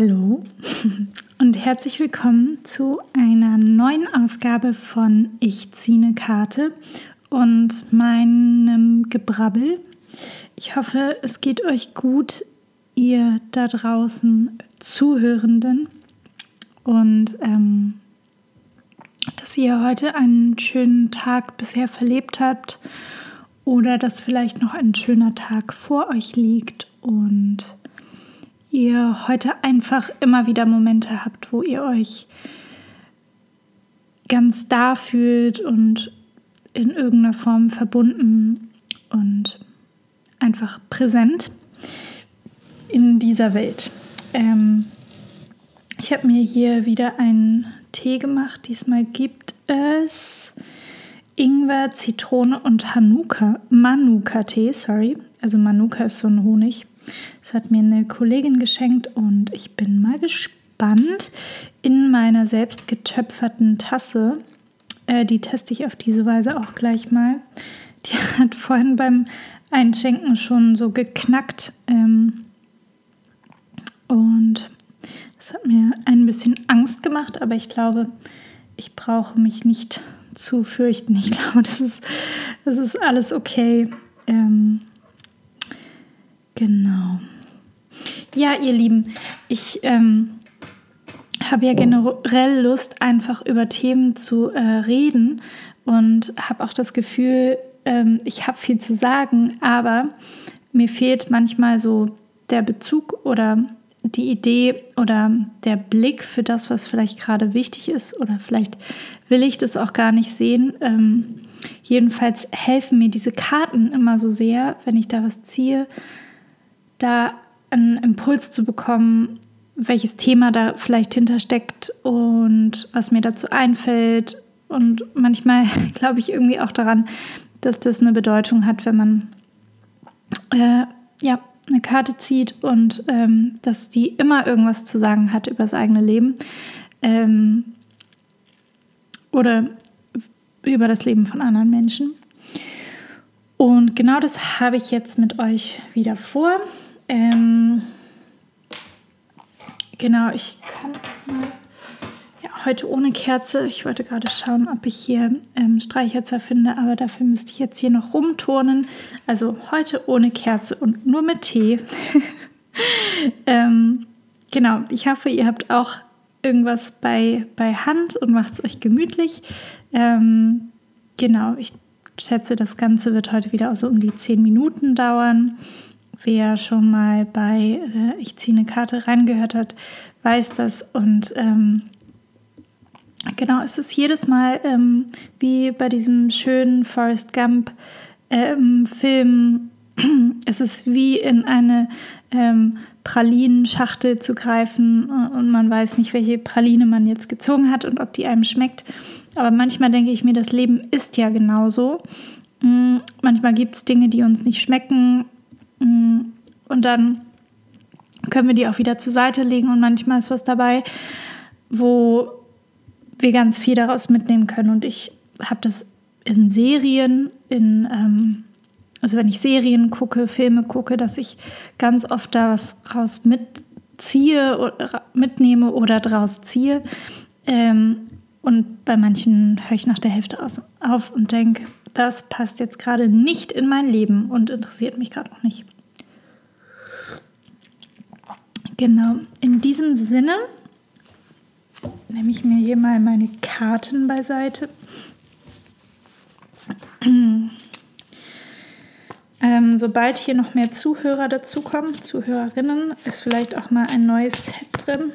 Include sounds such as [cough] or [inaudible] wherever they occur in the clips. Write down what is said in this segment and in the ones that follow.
Hallo und herzlich willkommen zu einer neuen Ausgabe von Ich ziehe eine Karte und meinem Gebrabbel. Ich hoffe, es geht euch gut, ihr da draußen Zuhörenden und ähm, dass ihr heute einen schönen Tag bisher verlebt habt oder dass vielleicht noch ein schöner Tag vor euch liegt und ihr heute einfach immer wieder Momente habt, wo ihr euch ganz da fühlt und in irgendeiner Form verbunden und einfach präsent in dieser Welt. Ähm, ich habe mir hier wieder einen Tee gemacht. Diesmal gibt es Ingwer, Zitrone und Hanuka, Manuka-Tee, sorry. Also Manuka ist so ein Honig. Das hat mir eine Kollegin geschenkt und ich bin mal gespannt. In meiner selbst getöpferten Tasse, äh, die teste ich auf diese Weise auch gleich mal. Die [laughs] hat vorhin beim Einschenken schon so geknackt. Ähm, und das hat mir ein bisschen Angst gemacht, aber ich glaube, ich brauche mich nicht zu fürchten. Ich [laughs] glaube, das ist, das ist alles okay. Ähm, genau. Ja, ihr Lieben, ich ähm, habe ja generell Lust, einfach über Themen zu äh, reden und habe auch das Gefühl, ähm, ich habe viel zu sagen, aber mir fehlt manchmal so der Bezug oder die Idee oder der Blick für das, was vielleicht gerade wichtig ist oder vielleicht will ich das auch gar nicht sehen. Ähm, jedenfalls helfen mir diese Karten immer so sehr, wenn ich da was ziehe, da einen Impuls zu bekommen, welches Thema da vielleicht hintersteckt und was mir dazu einfällt. Und manchmal [laughs] glaube ich irgendwie auch daran, dass das eine Bedeutung hat, wenn man äh, ja, eine Karte zieht und ähm, dass die immer irgendwas zu sagen hat über das eigene Leben ähm, oder über das Leben von anderen Menschen. Und genau das habe ich jetzt mit euch wieder vor. Ähm, genau, ich kann ja, heute ohne Kerze. Ich wollte gerade schauen, ob ich hier ähm, Streichhölzer finde, aber dafür müsste ich jetzt hier noch rumturnen. Also heute ohne Kerze und nur mit Tee. [laughs] ähm, genau, ich hoffe, ihr habt auch irgendwas bei, bei Hand und macht es euch gemütlich. Ähm, genau, ich schätze, das Ganze wird heute wieder so um die 10 Minuten dauern. Wer schon mal bei äh, Ich ziehe eine Karte reingehört hat, weiß das. Und ähm, genau, es ist jedes Mal ähm, wie bei diesem schönen Forrest Gump ähm, Film. [clears throat] Es ist wie in eine ähm, Pralinenschachtel zu greifen äh, und man weiß nicht, welche Praline man jetzt gezogen hat und ob die einem schmeckt. Aber manchmal denke ich mir, das Leben ist ja genauso. Mm, manchmal gibt es Dinge, die uns nicht schmecken und dann können wir die auch wieder zur Seite legen und manchmal ist was dabei, wo wir ganz viel daraus mitnehmen können. Und ich habe das in Serien, in, ähm, also wenn ich Serien gucke, Filme gucke, dass ich ganz oft da was raus mitziehe mitnehme oder draus ziehe. Ähm, und bei manchen höre ich nach der Hälfte auf und denke, das passt jetzt gerade nicht in mein Leben und interessiert mich gerade noch nicht. Genau, in diesem Sinne nehme ich mir hier mal meine Karten beiseite. [clears throat] Ähm, sobald hier noch mehr Zuhörer dazukommen, Zuhörerinnen, ist vielleicht auch mal ein neues Set drin.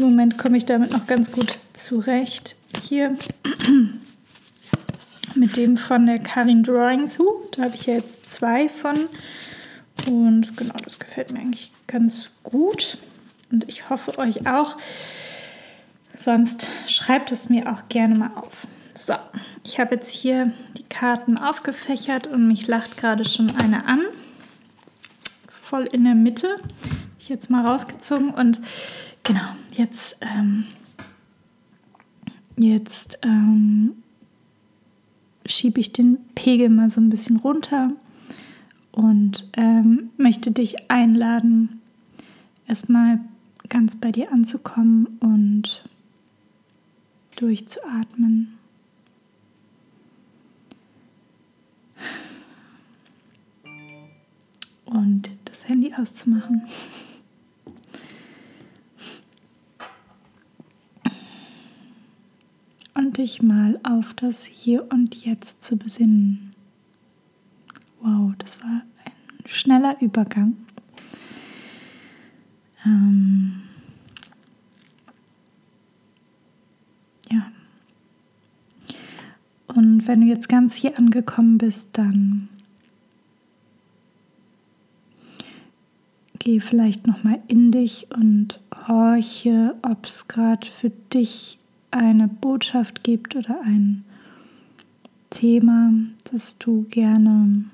Im Moment komme ich damit noch ganz gut zurecht. Hier [clears throat] mit dem von der Karin Drawings Hu. Da habe ich ja jetzt zwei von. Und genau, das gefällt mir eigentlich ganz gut. Und ich hoffe euch auch. Sonst schreibt es mir auch gerne mal auf. So, ich habe jetzt hier die Karten aufgefächert und mich lacht gerade schon eine an. Voll in der Mitte. Ich jetzt mal rausgezogen und genau, jetzt, ähm, jetzt ähm, schiebe ich den Pegel mal so ein bisschen runter und ähm, möchte dich einladen, erstmal ganz bei dir anzukommen und durchzuatmen. Und das Handy auszumachen. Und dich mal auf das Hier und Jetzt zu besinnen. Wow, das war ein schneller Übergang. Ähm ja. Und wenn du jetzt ganz hier angekommen bist, dann geh vielleicht noch mal in dich und horche, ob es gerade für dich eine Botschaft gibt oder ein Thema, das du gerne,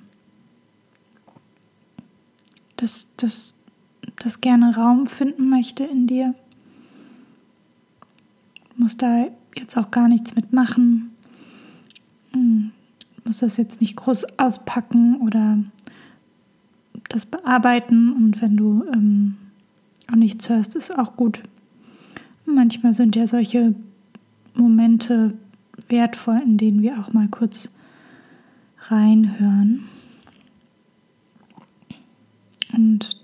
das, das, das gerne Raum finden möchte in dir. Du musst da jetzt auch gar nichts mitmachen. Du hm, musst das jetzt nicht groß auspacken oder das bearbeiten. Und wenn du ähm, auch nichts hörst, ist auch gut. Manchmal sind ja solche Momente wertvoll, in denen wir auch mal kurz reinhören. Und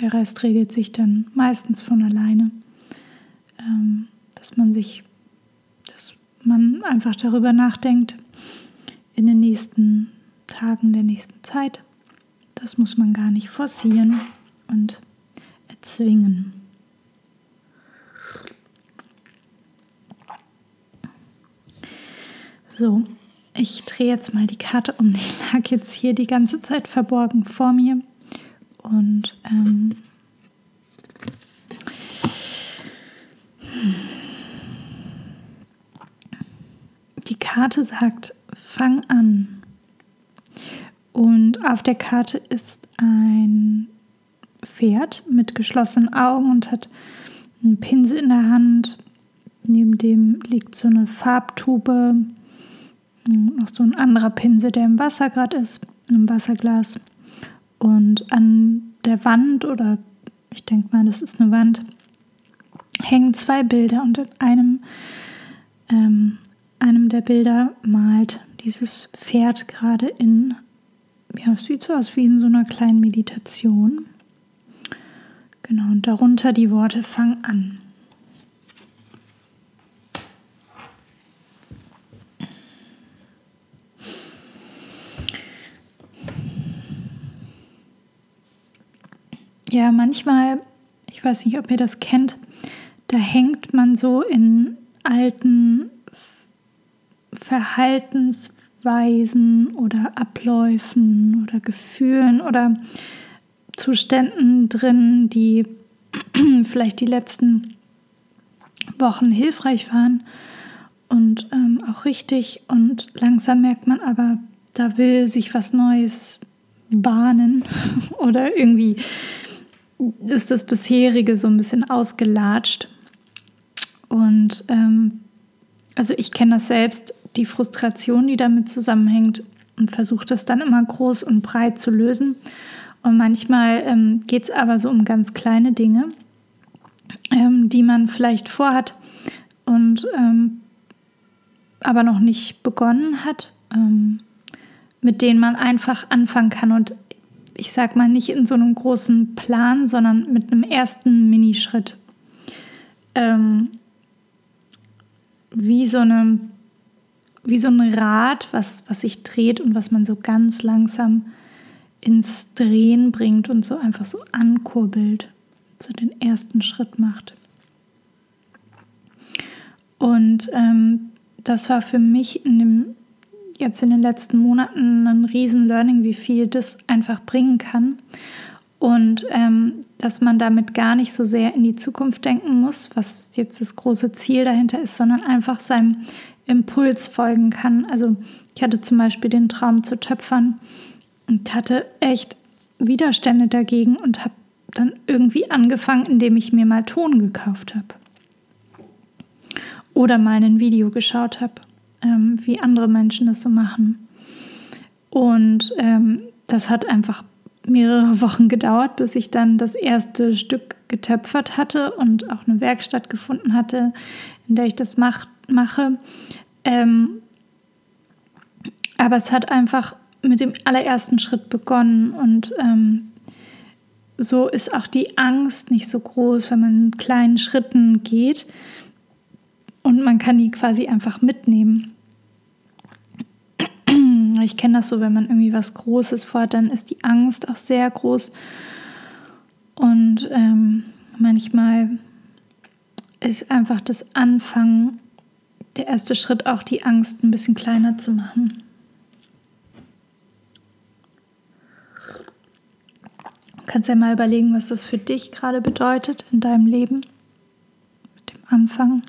der Rest regelt sich dann meistens von alleine, ähm, dass man sich, dass man einfach darüber nachdenkt in den nächsten Tagen der nächsten Zeit. Das muss man gar nicht forcieren und erzwingen. So, ich drehe jetzt mal die Karte um. Die lag jetzt hier die ganze Zeit verborgen vor mir. Und ähm, die Karte sagt, fang an. Und auf der Karte ist ein Pferd mit geschlossenen Augen und hat einen Pinsel in der Hand. Neben dem liegt so eine Farbtube, noch so ein anderer Pinsel, der im Wasser gerade ist, im Wasserglas. Und an der Wand, oder ich denke mal, das ist eine Wand, hängen zwei Bilder und in einem, ähm, einem der Bilder malt dieses Pferd gerade in, ja, es sieht so aus wie in so einer kleinen Meditation. Genau, und darunter die Worte Fang an. Ja, manchmal, ich weiß nicht, ob ihr das kennt, da hängt man so in alten Verhaltensweisen oder Abläufen oder Gefühlen oder Zuständen drin, die [clears throat] vielleicht die letzten Wochen hilfreich waren und ähm, auch richtig. Und langsam merkt man aber, da will sich was Neues bahnen [laughs] oder irgendwie ist das bisherige so ein bisschen ausgelatscht. Und ähm, also ich kenne das selbst, die Frustration, die damit zusammenhängt und versuche das dann immer groß und breit zu lösen. Und manchmal ähm, geht es aber so um ganz kleine Dinge, ähm, die man vielleicht vorhat und ähm, aber noch nicht begonnen hat, ähm, mit denen man einfach anfangen kann. Und ich sag mal, nicht in so einem großen Plan, sondern mit einem ersten Minischritt. Ähm, wie so eine, wie so ein Rad, was, was sich dreht und was man so ganz langsam ins Drehen bringt und so einfach so ankurbelt, so den ersten Schritt macht. Und ähm, das war für mich in dem jetzt in den letzten Monaten ein riesen Learning, wie viel das einfach bringen kann. Und ähm, dass man damit gar nicht so sehr in die Zukunft denken muss, was jetzt das große Ziel dahinter ist, sondern einfach seinem Impuls folgen kann. Also ich hatte zum Beispiel den Traum zu töpfern und hatte echt Widerstände dagegen und habe dann irgendwie angefangen, indem ich mir mal Ton gekauft habe. Oder mal ein Video geschaut habe ähm, wie andere Menschen das so machen. Und ähm, das hat einfach mehrere [laughs] Wochen gedauert, bis ich dann das erste Stück getöpfert hatte und auch eine Werkstatt gefunden hatte, in der ich das mach, mache. Ähm, aber es hat einfach mit dem allerersten Schritt begonnen und ähm, so ist auch die Angst nicht so groß, wenn man in kleinen Schritten geht und man kann die quasi einfach mitnehmen. Ich kenne das so, wenn man irgendwie was Großes vorhat, dann ist die Angst auch sehr groß. Und ähm, manchmal ist einfach das Anfangen, der erste Schritt, auch die Angst ein bisschen kleiner zu machen. Du kannst ja mal überlegen, was das für dich gerade bedeutet in deinem Leben mit dem Anfang.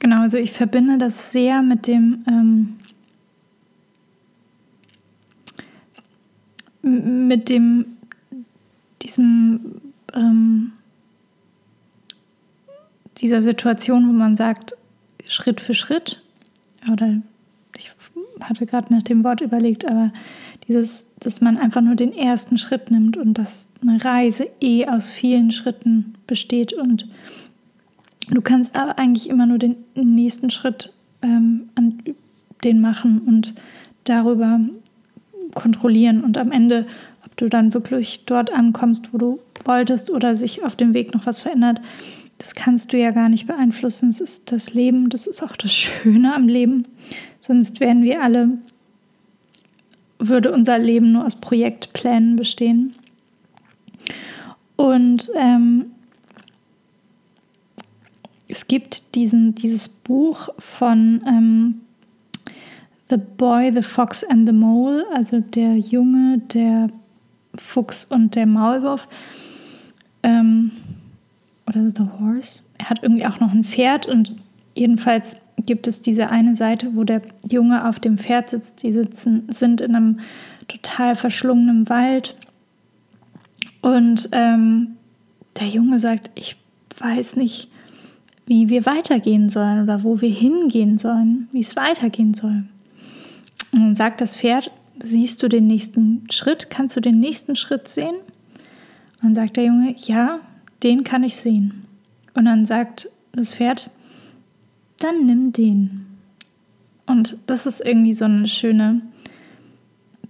Genau, also ich verbinde das sehr mit dem ähm, mit dem diesem ähm, dieser Situation, wo man sagt, Schritt für Schritt, oder ich hatte gerade nach dem Wort überlegt, aber dieses, dass man einfach nur den ersten Schritt nimmt und dass eine Reise eh aus vielen Schritten besteht und Du kannst aber eigentlich immer nur den nächsten Schritt ähm, an den machen und darüber kontrollieren und am Ende, ob du dann wirklich dort ankommst, wo du wolltest oder sich auf dem Weg noch was verändert, das kannst du ja gar nicht beeinflussen. Es ist das Leben, das ist auch das Schöne am Leben. Sonst wären wir alle, würde unser Leben nur aus Projektplänen bestehen. Und ähm, gibt diesen, dieses Buch von ähm, The Boy, the Fox and the Mole, also der Junge, der Fuchs und der Maulwurf. Ähm, oder The Horse. Er hat irgendwie auch noch ein Pferd und jedenfalls gibt es diese eine Seite, wo der Junge auf dem Pferd sitzt. Die sitzen, sind in einem total verschlungenen Wald. Und ähm, der Junge sagt, ich weiß nicht, wie wir weitergehen sollen oder wo wir hingehen sollen, wie es weitergehen soll. Und dann sagt das Pferd, siehst du den nächsten Schritt? Kannst du den nächsten Schritt sehen? Und dann sagt der Junge, ja, den kann ich sehen. Und dann sagt das Pferd, dann nimm den. Und das ist irgendwie so eine schöne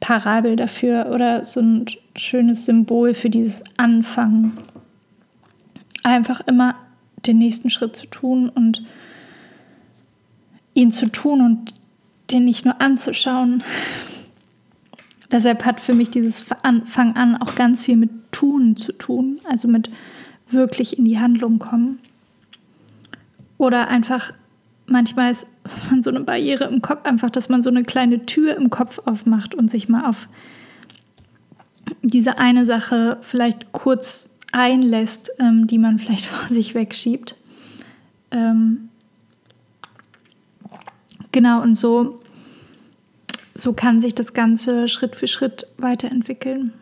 Parabel dafür oder so ein schönes Symbol für dieses Anfangen. Einfach immer den nächsten Schritt zu tun und ihn zu tun und den nicht nur anzuschauen. [laughs] Deshalb hat für mich dieses Fang an auch ganz viel mit Tun zu tun, also mit wirklich in die Handlung kommen. Oder einfach, manchmal ist [laughs] man so eine Barriere im Kopf, einfach, dass man so eine kleine Tür im Kopf aufmacht und sich mal auf diese eine Sache vielleicht kurz einlässt, ähm, die man vielleicht [laughs] vor sich wegschiebt. Ähm, genau, und so, so kann sich das Ganze Schritt für Schritt weiterentwickeln.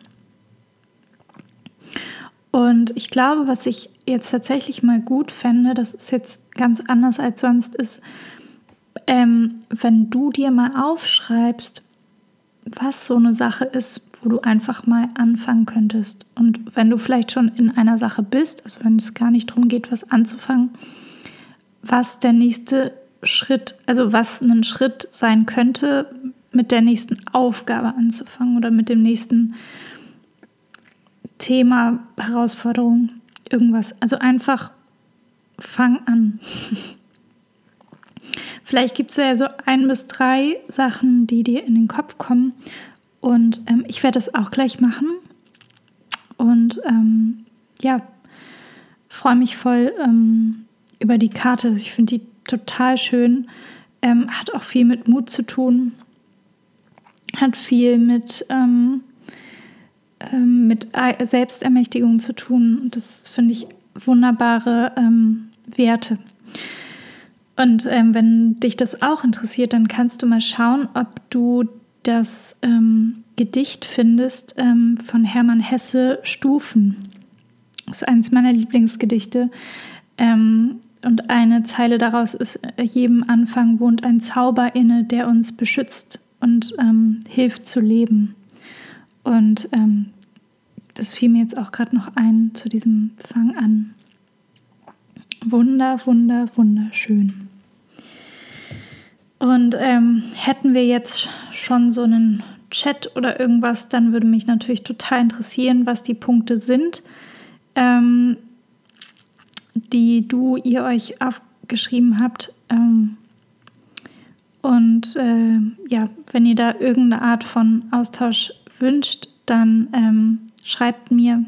Und ich glaube, was ich jetzt tatsächlich mal gut fände, das ist jetzt ganz anders als sonst, ist, ähm, wenn du dir mal aufschreibst, was so eine Sache ist, wo du einfach mal anfangen könntest. Und wenn du vielleicht schon in einer Sache bist, also wenn es gar nicht darum geht, was anzufangen, was der nächste Schritt, also was ein Schritt sein könnte, mit der nächsten Aufgabe anzufangen oder mit dem nächsten Thema, Herausforderung, irgendwas. Also einfach fang an. [laughs] Vielleicht gibt es ja so ein bis drei Sachen, die dir in den Kopf kommen und ähm, ich werde das auch gleich machen. Und ähm, ja, freue mich voll ähm, über die Karte. Ich finde die total schön. Ähm, hat auch viel mit Mut zu tun. Hat viel mit, ähm, ähm, mit Selbstermächtigung zu tun. Und das finde ich wunderbare Werte. Und wenn dich das auch interessiert, dann kannst du mal schauen, ob du das ähm, Gedicht findest ähm, von Hermann Hesse Stufen. Das ist eines meiner Lieblingsgedichte. Ähm, und eine Zeile daraus ist, äh, jedem Anfang wohnt ein Zauber inne, der uns beschützt und ähm, hilft zu leben. Und ähm, das fiel mir jetzt auch gerade noch ein zu diesem Fang an. Wunder, wunder, wunderschön. Und ähm, hätten wir jetzt schon so einen Chat oder irgendwas, dann würde mich natürlich total interessieren, was die Punkte sind, ähm, die du, ihr euch aufgeschrieben habt. Ähm, und äh, ja, wenn ihr da irgendeine Art von Austausch wünscht, dann ähm, schreibt mir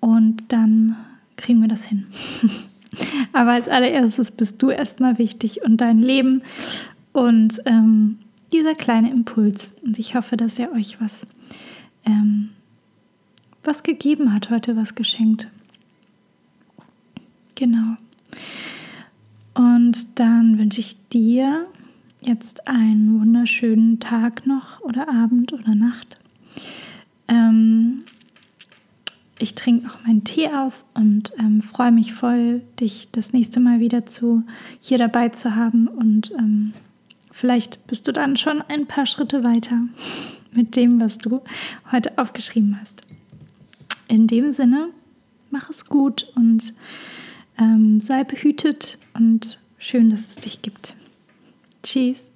und dann kriegen wir das hin. [laughs] Aber als allererstes bist du erstmal wichtig und dein Leben und ähm, dieser kleine Impuls. Und ich hoffe, dass er euch was, ähm, was gegeben hat, heute was geschenkt. Genau. Und dann wünsche ich dir jetzt einen wunderschönen Tag noch oder Abend oder Nacht. Ähm, ich trinke noch meinen Tee aus und ähm, freue mich voll, dich das nächste Mal wieder zu hier dabei zu haben. Und ähm, vielleicht bist du dann schon ein paar Schritte weiter [laughs] mit dem, was du heute aufgeschrieben hast. In dem Sinne, mach es gut und ähm, sei behütet und schön, dass es dich gibt. Tschüss.